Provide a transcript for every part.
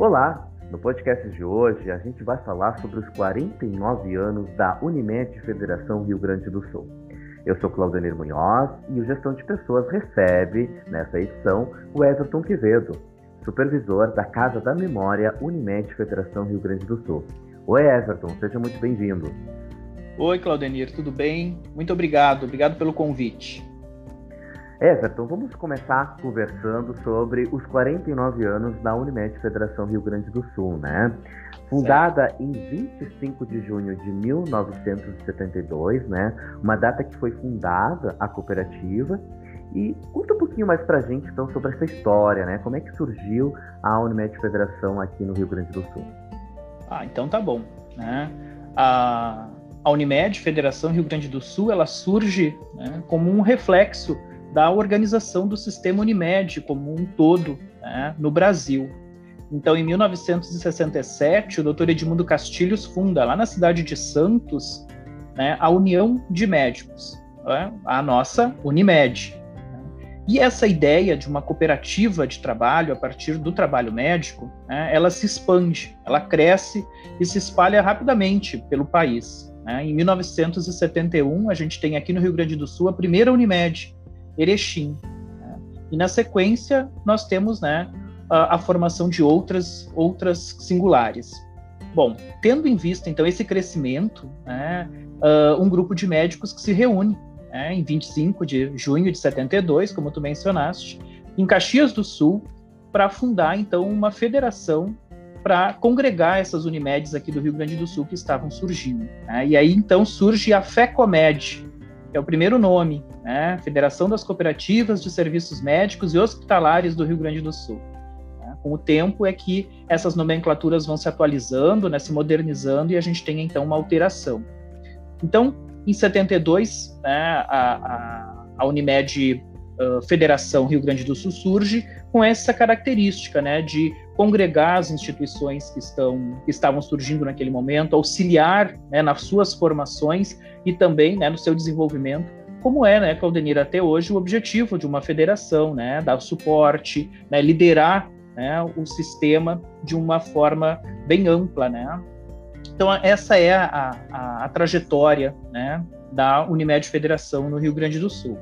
Olá! No podcast de hoje a gente vai falar sobre os 49 anos da Unimed Federação Rio Grande do Sul. Eu sou Claudenir Munhoz e o Gestão de Pessoas recebe, nessa edição, o Everton Quevedo, supervisor da Casa da Memória Unimed Federação Rio Grande do Sul. Oi Everton, seja muito bem-vindo. Oi Claudenir, tudo bem? Muito obrigado, obrigado pelo convite. Everton, vamos começar conversando sobre os 49 anos da Unimed Federação Rio Grande do Sul, né? Fundada certo. em 25 de junho de 1972, né? Uma data que foi fundada a cooperativa. E conta um pouquinho mais pra gente, então, sobre essa história, né? Como é que surgiu a Unimed Federação aqui no Rio Grande do Sul? Ah, então tá bom, né? A, a Unimed Federação Rio Grande do Sul, ela surge né, como um reflexo da organização do sistema Unimed como um todo né, no Brasil. Então, em 1967, o Dr. Edmundo Castilhos funda, lá na cidade de Santos, né, a União de Médicos, né, a nossa Unimed. E essa ideia de uma cooperativa de trabalho a partir do trabalho médico, né, ela se expande, ela cresce e se espalha rapidamente pelo país. Né. Em 1971, a gente tem aqui no Rio Grande do Sul a primeira Unimed, Erechim. Né? E na sequência nós temos né, a, a, formação de outras, outras singulares. Bom, tendo em vista então esse crescimento, né, uh, um grupo de médicos que se reúne né, em 25 de junho de 72, como tu mencionaste, em Caxias do Sul, para fundar então uma federação para congregar essas Unimedes aqui do Rio Grande do Sul que estavam surgindo. Né? E aí então surge a FECOMED, é o primeiro nome, né? Federação das Cooperativas de Serviços Médicos e Hospitalares do Rio Grande do Sul. Né? Com o tempo é que essas nomenclaturas vão se atualizando, né, se modernizando e a gente tem então uma alteração. Então, em 72, né, a, a, a Unimed uh, Federação Rio Grande do Sul surge com essa característica, né, de congregar as instituições que, estão, que estavam surgindo naquele momento, auxiliar né, nas suas formações e também né, no seu desenvolvimento, como é, né, Claudenir, até hoje o objetivo de uma federação, né, dar suporte, né, liderar né, o sistema de uma forma bem ampla, né. Então essa é a, a, a trajetória, né, da Unimed Federação no Rio Grande do Sul.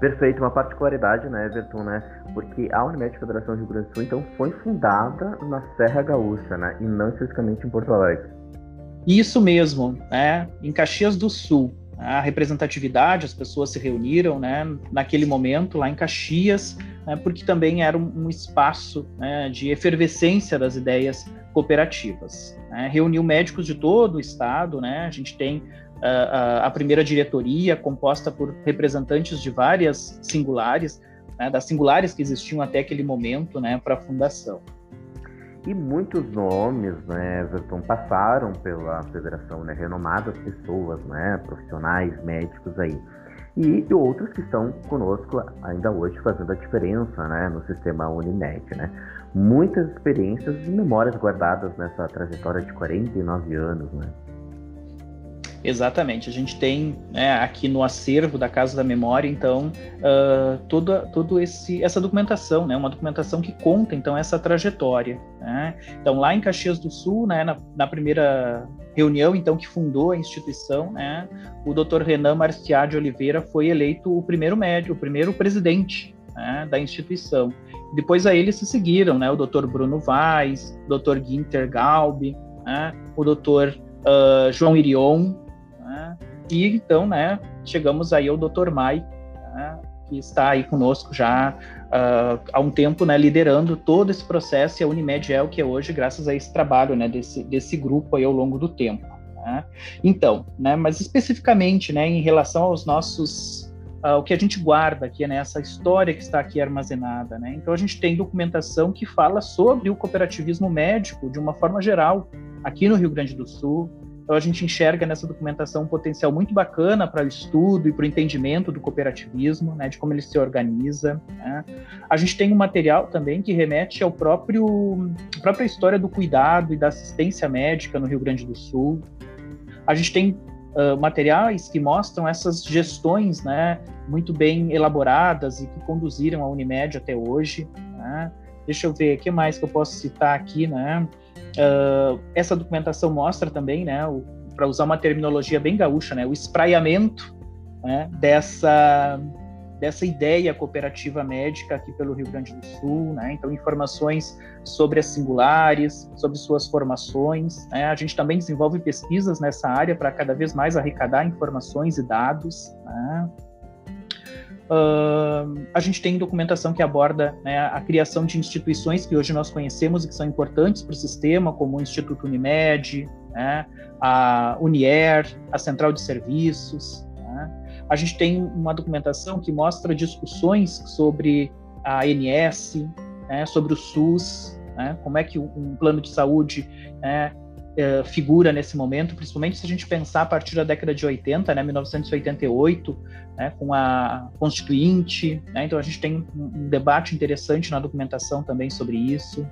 Perfeito, uma particularidade, né, Everton, né? Porque a Unimed Federação Rio Grande do Sul, então, foi fundada na Serra Gaúcha, né? E não especificamente em Porto Alegre. Isso mesmo, né? Em Caxias do Sul. A representatividade, as pessoas se reuniram, né? Naquele momento, lá em Caxias, né, porque também era um, um espaço né, de efervescência das ideias cooperativas. Né? Reuniu médicos de todo o estado, né? A gente tem a, primeira diretoria, composta por representantes de várias singulares, né, das singulares que existiam até aquele momento né, para a fundação. E muitos nomes, né, Everton, passaram pela federação, né, renomadas pessoas, né, profissionais, médicos aí. E, e outros que estão conosco ainda hoje fazendo a diferença, né, no sistema Unimed, né. Muitas experiências e memórias guardadas nessa trajetória de 49 anos, né. Exatamente, a gente tem né, aqui no acervo da Casa da Memória, então, uh, toda todo esse, essa documentação, né, uma documentação que conta, então, essa trajetória. Né? Então, lá em Caxias do Sul, né, na, na, primeira reunião, então, que fundou a instituição, né, o Dr. Renan Marciá de Oliveira foi eleito o primeiro médico, o primeiro presidente né, da instituição. Depois a ele se seguiram, né, o Dr. Bruno Vaz, o Dr. Ginter Galbi, né, o Dr. Uh, João Irion? E então, né, chegamos aí ao Dr. Mai, né, que está aí conosco já uh, há um tempo, né, liderando todo esse processo e a Unimed é o que é hoje, graças a esse trabalho, né, desse, desse grupo aí ao longo do tempo. Né? Então, né, mas especificamente, né, em relação aos nossos Uh, o que a gente guarda aqui, né, essa história que está aqui armazenada. Né? Então, a gente tem documentação que fala sobre o cooperativismo médico de uma forma geral, aqui no Rio Grande do Sul, então a gente enxerga nessa documentação um potencial muito bacana para o estudo e para o entendimento do cooperativismo, né, de como ele se organiza. Né. A gente tem um material também que remete ao próprio à própria história do cuidado e da assistência médica no Rio Grande do Sul. A gente tem uh, materiais que mostram essas gestões, né, muito bem elaboradas e que conduziram a Unimed até hoje. Né. deixa eu ver, o que mais que eu posso citar aqui, né? Uh, essa documentação mostra também, né, para usar uma terminologia bem gaúcha, né, o espraiamento né, dessa dessa ideia cooperativa médica aqui pelo Rio Grande do Sul, né? Então informações sobre as singulares, sobre suas formações. Né? A gente também desenvolve pesquisas nessa área para cada vez mais arrecadar informações e dados. Né? Uh, a gente tem documentação que aborda né, a criação de instituições que hoje nós conhecemos e que são importantes para o sistema, como o Instituto Unimed, né, a Unier, a Central de Serviços. Né. A gente tem uma documentação que mostra discussões sobre a ANS, né, sobre o SUS, né, como é que um plano de saúde é, figura nesse momento, principalmente se a gente pensar a partir da década de 80, né, 1988, né, com a Constituinte, né, então a gente tem um, um, debate interessante na documentação também sobre isso.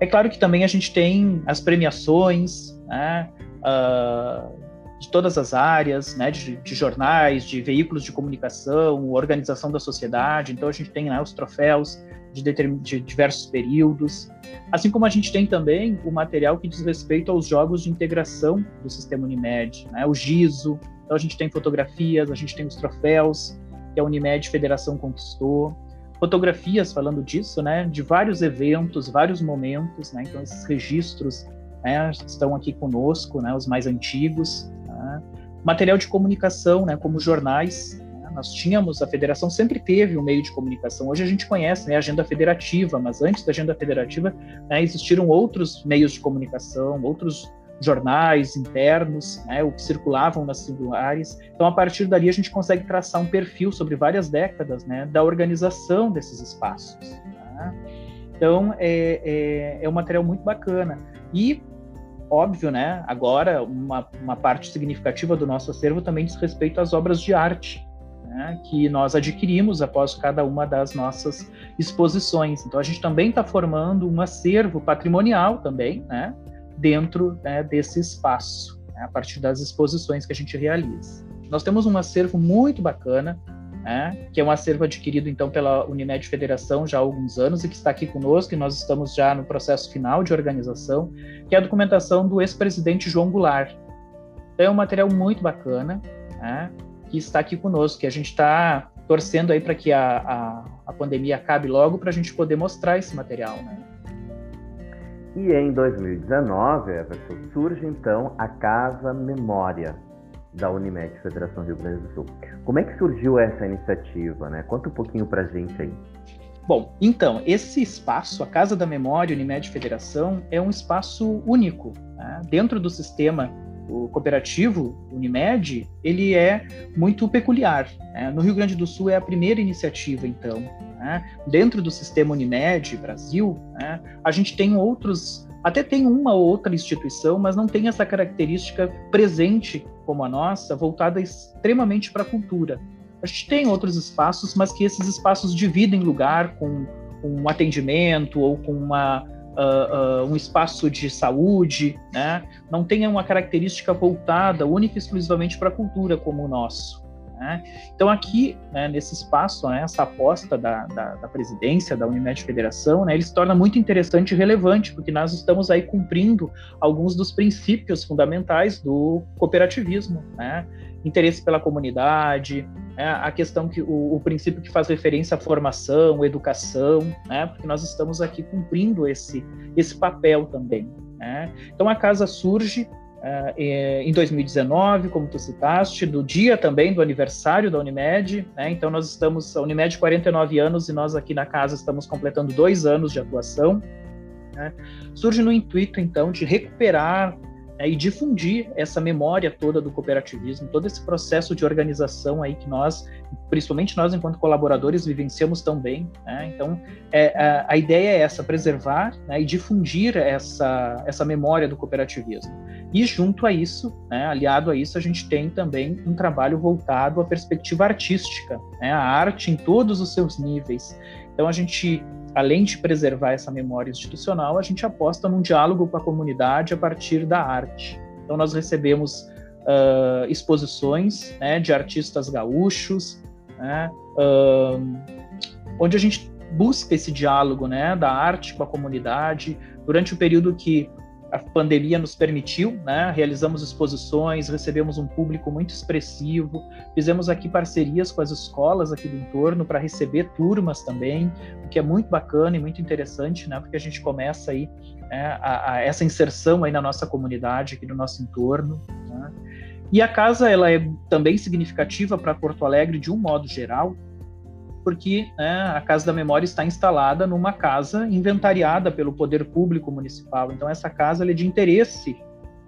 É claro que também a gente tem as premiações, né, uh, de todas as áreas, né, de, de, jornais, de veículos de comunicação, organização da sociedade. Então a gente tem né, os troféus de, de, diversos períodos, assim como a gente tem também o material que diz respeito aos jogos de integração do sistema Unimed, né, o GISO. Então a gente tem fotografias, a gente tem os troféus que a Unimed Federação conquistou, fotografias falando disso, né, de vários eventos, vários momentos, né, então esses registros né, estão aqui conosco, né, os mais antigos. Né? Material de comunicação, né, como jornais. Nós tínhamos, a federação sempre teve um meio de comunicação. Hoje a gente conhece né, a agenda federativa, mas antes da agenda federativa né, existiram outros meios de comunicação, outros jornais internos, né, o que circulavam nas singulares. Então, a partir dali, a gente consegue traçar um perfil sobre várias décadas né, da organização desses espaços. Né? Então, é, é, é um material muito bacana. E óbvio, né? Agora, uma, uma parte significativa do nosso acervo também diz respeito às obras de arte, né, que nós adquirimos após cada uma das nossas exposições. Então, a gente também está formando um acervo patrimonial também, né, dentro né, desse espaço, né, a partir das exposições que a gente realiza. Nós temos um acervo muito bacana, né, que é um acervo adquirido então pela Unimed Federação já há alguns anos e que está aqui conosco, e nós estamos já no processo final de organização, que é a documentação do ex-presidente João Goulart. Então é um material muito bacana, né, que está aqui conosco, que a gente está torcendo aí para que a, a, a, pandemia acabe logo para a gente poder mostrar esse material, né? E em 2019, Everton, surge então a Casa Memória, da Unimed, Federação Rio Grande do Sul. Como é que surgiu essa iniciativa, né? Conta um pouquinho pra gente aí. Bom, então, esse espaço, a Casa da Memória Unimed Federação, é um espaço único. Né? Dentro do sistema o cooperativo Unimed, ele é muito peculiar. Né? No Rio Grande do Sul é a primeira iniciativa, então. Né? Dentro do sistema Unimed Brasil, né? a gente tem outros até tem uma ou outra instituição, mas não tem essa característica presente como a nossa, voltada extremamente para a cultura. A gente tem outros espaços, mas que esses espaços dividem lugar com, um atendimento ou com uma, uh, uh, um espaço de saúde, né? não tem uma característica voltada única e exclusivamente para a cultura como o nosso. Né? Então, aqui, né, nesse espaço, né, essa aposta da, da, da, presidência da Unimed Federação, né, ele se torna muito interessante e relevante, porque nós estamos aí cumprindo alguns dos princípios fundamentais do cooperativismo. Interesse pela comunidade, né, a questão que o, o, princípio que faz referência à formação, educação, né, porque nós estamos aqui cumprindo esse, esse papel também. Né? Então, a casa surge Uh, em 2019, como tu citaste, do dia também do aniversário da Unimed, né? então nós estamos, a Unimed 49 anos e nós aqui na casa estamos completando dois anos de atuação, né? surge no intuito então de recuperar né, e difundir essa memória toda do cooperativismo, todo esse processo de organização aí que nós, principalmente nós enquanto colaboradores, vivenciamos tão bem. Né? Então, é, a, a, ideia é essa, preservar né, e difundir essa, essa memória do cooperativismo. E junto a isso, né, aliado a isso, a gente tem também um trabalho voltado à perspectiva artística, né, a arte em todos os seus níveis. Então, a gente além de preservar essa memória institucional, a gente aposta num diálogo com a comunidade a partir da arte. Então, nós recebemos uh, exposições né, de artistas gaúchos, né, uh, onde a gente busca esse diálogo, né, da arte com a comunidade. Durante o período que a pandemia nos permitiu, né? realizamos exposições, recebemos um público muito expressivo, fizemos aqui parcerias com as escolas aqui do entorno para receber turmas também, o que é muito bacana e muito interessante, né? porque a gente começa aí né, a, a essa inserção aí na nossa comunidade, aqui no nosso entorno. Né? E a casa ela é também significativa para Porto Alegre de um modo geral, porque né, a Casa da Memória está instalada numa casa inventariada pelo poder público municipal. Então, essa casa é de interesse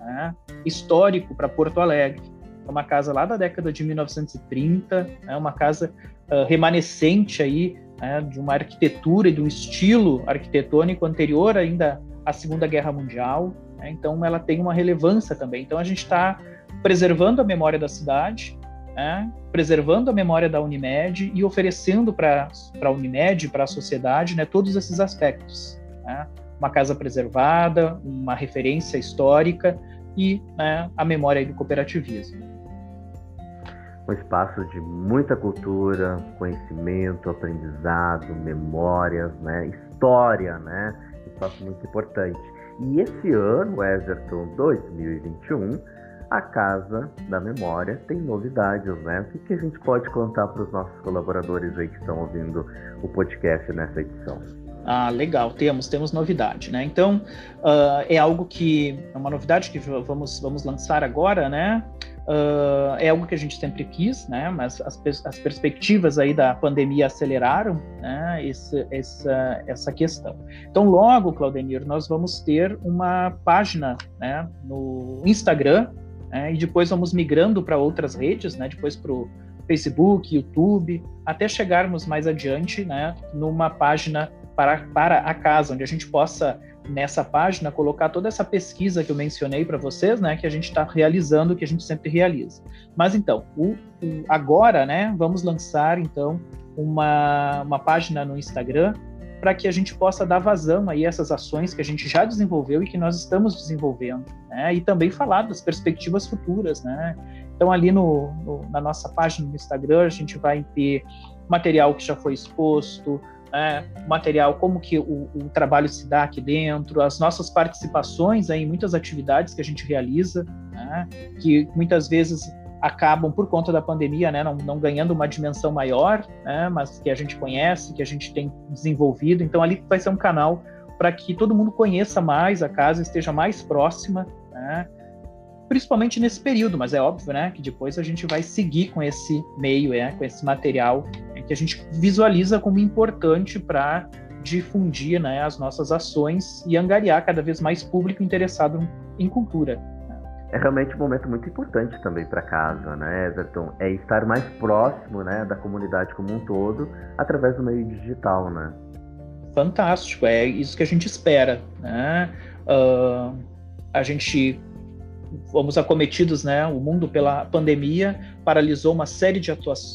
né, histórico para Porto Alegre. É uma casa lá da década de 1930, é né, uma casa uh, remanescente aí né, de uma arquitetura e de um estilo arquitetônico anterior ainda à Segunda Guerra Mundial. Né, então, ela tem uma relevância também. Então, a gente está preservando a memória da cidade, né, preservando a memória da Unimed e oferecendo para a Unimed, para a sociedade, né, todos esses aspectos. Né, uma casa preservada, uma referência histórica e né, a memória do cooperativismo. Um espaço de muita cultura, conhecimento, aprendizado, memórias, né, história, né, um espaço muito importante. E esse ano, Everton 2021, a Casa da Memória tem novidades, né? O que, a gente pode contar para os nossos colaboradores aí que estão ouvindo o podcast nessa edição? Ah, legal, temos, temos novidade, né? Então, uh, é algo que, é uma novidade que vamos, vamos lançar agora, né? Uh, é algo que a gente sempre quis, né? Mas as, as perspectivas aí da pandemia aceleraram, né? Esse, essa, essa questão. Então, logo, Claudenir, nós vamos ter uma página, né? No Instagram, né? e depois vamos migrando para outras redes, né? depois para o Facebook, YouTube, até chegarmos mais adiante né? numa página para, para a casa, onde a gente possa, nessa página, colocar toda essa pesquisa que eu mencionei para vocês, né? que a gente está realizando, que a gente sempre realiza. Mas então, o, o, agora, né, vamos lançar então uma, uma página no Instagram para que a gente possa dar vazão aí a essas ações que a gente já desenvolveu e que nós estamos desenvolvendo, né? E também falar das perspectivas futuras, né? Então ali no, no, na nossa página no Instagram a gente vai ter material que já foi exposto, né? material como que o, o, trabalho se dá aqui dentro, as nossas participações em muitas atividades que a gente realiza, né? que muitas vezes acabam, por conta da pandemia, né, não, não ganhando uma dimensão maior, né, mas que a gente conhece, que a gente tem desenvolvido. Então, ali vai ser um canal para que todo mundo conheça mais a casa, esteja mais próxima, né, principalmente nesse período, mas é óbvio, né, que depois a gente vai seguir com esse meio, é, com esse material é, que a gente visualiza como importante para difundir, né, as nossas ações e angariar cada vez mais público interessado em cultura é realmente um momento muito importante também para casa, né, Everton? É estar mais próximo, né, da comunidade como um todo através do meio digital, né? Fantástico, é isso que a gente espera, né? Uh, a gente fomos acometidos, né? O mundo pela pandemia paralisou uma série de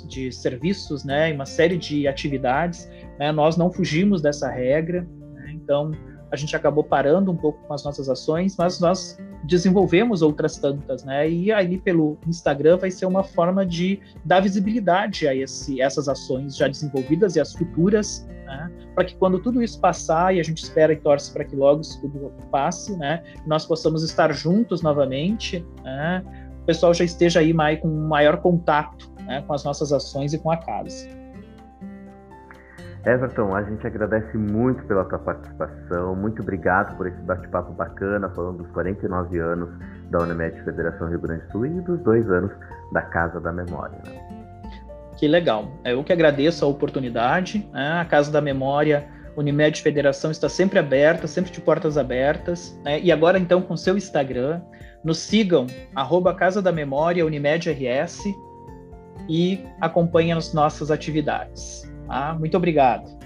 de serviços, né? Uma série de atividades. Né? Nós não fugimos dessa regra, né? então a gente acabou parando um pouco com as nossas ações, mas nós desenvolvemos outras tantas, né? E aí pelo Instagram vai ser uma forma de dar visibilidade a esse, essas ações já desenvolvidas e as futuras, né? Para que quando tudo isso passar e a gente espera e torce para que logo isso tudo passe, né? Nós possamos estar juntos novamente, né? O pessoal já esteja aí mais com um maior contato né? com as nossas ações e com a casa. Everton, a gente agradece muito pela tua participação, muito obrigado por esse bate-papo bacana, falando dos 49 anos da Unimed Federação Rio Grande do Sul e dos dois anos da Casa da Memória. Né? Que legal, eu que agradeço a oportunidade, né? a Casa da Memória Unimed Federação está sempre aberta, sempre de portas abertas, né? e agora então com seu Instagram, nos sigam, arroba Casa da Memória Unimed RS, e acompanhem as nossas atividades. Ah, muito obrigado.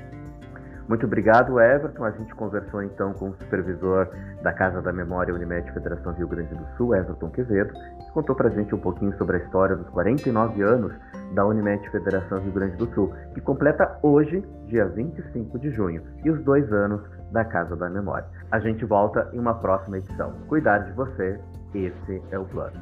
Muito obrigado, Everton. A gente conversou então com o supervisor da Casa da Memória Unimed Federação Rio Grande do Sul, Everton Quevedo, que contou pra gente um pouquinho sobre a história dos 49 anos da Unimed Federação Rio Grande do Sul, que completa hoje, dia 25 de junho, e os dois anos da Casa da Memória. A gente volta em uma próxima edição. Cuidar de você, esse é o plano.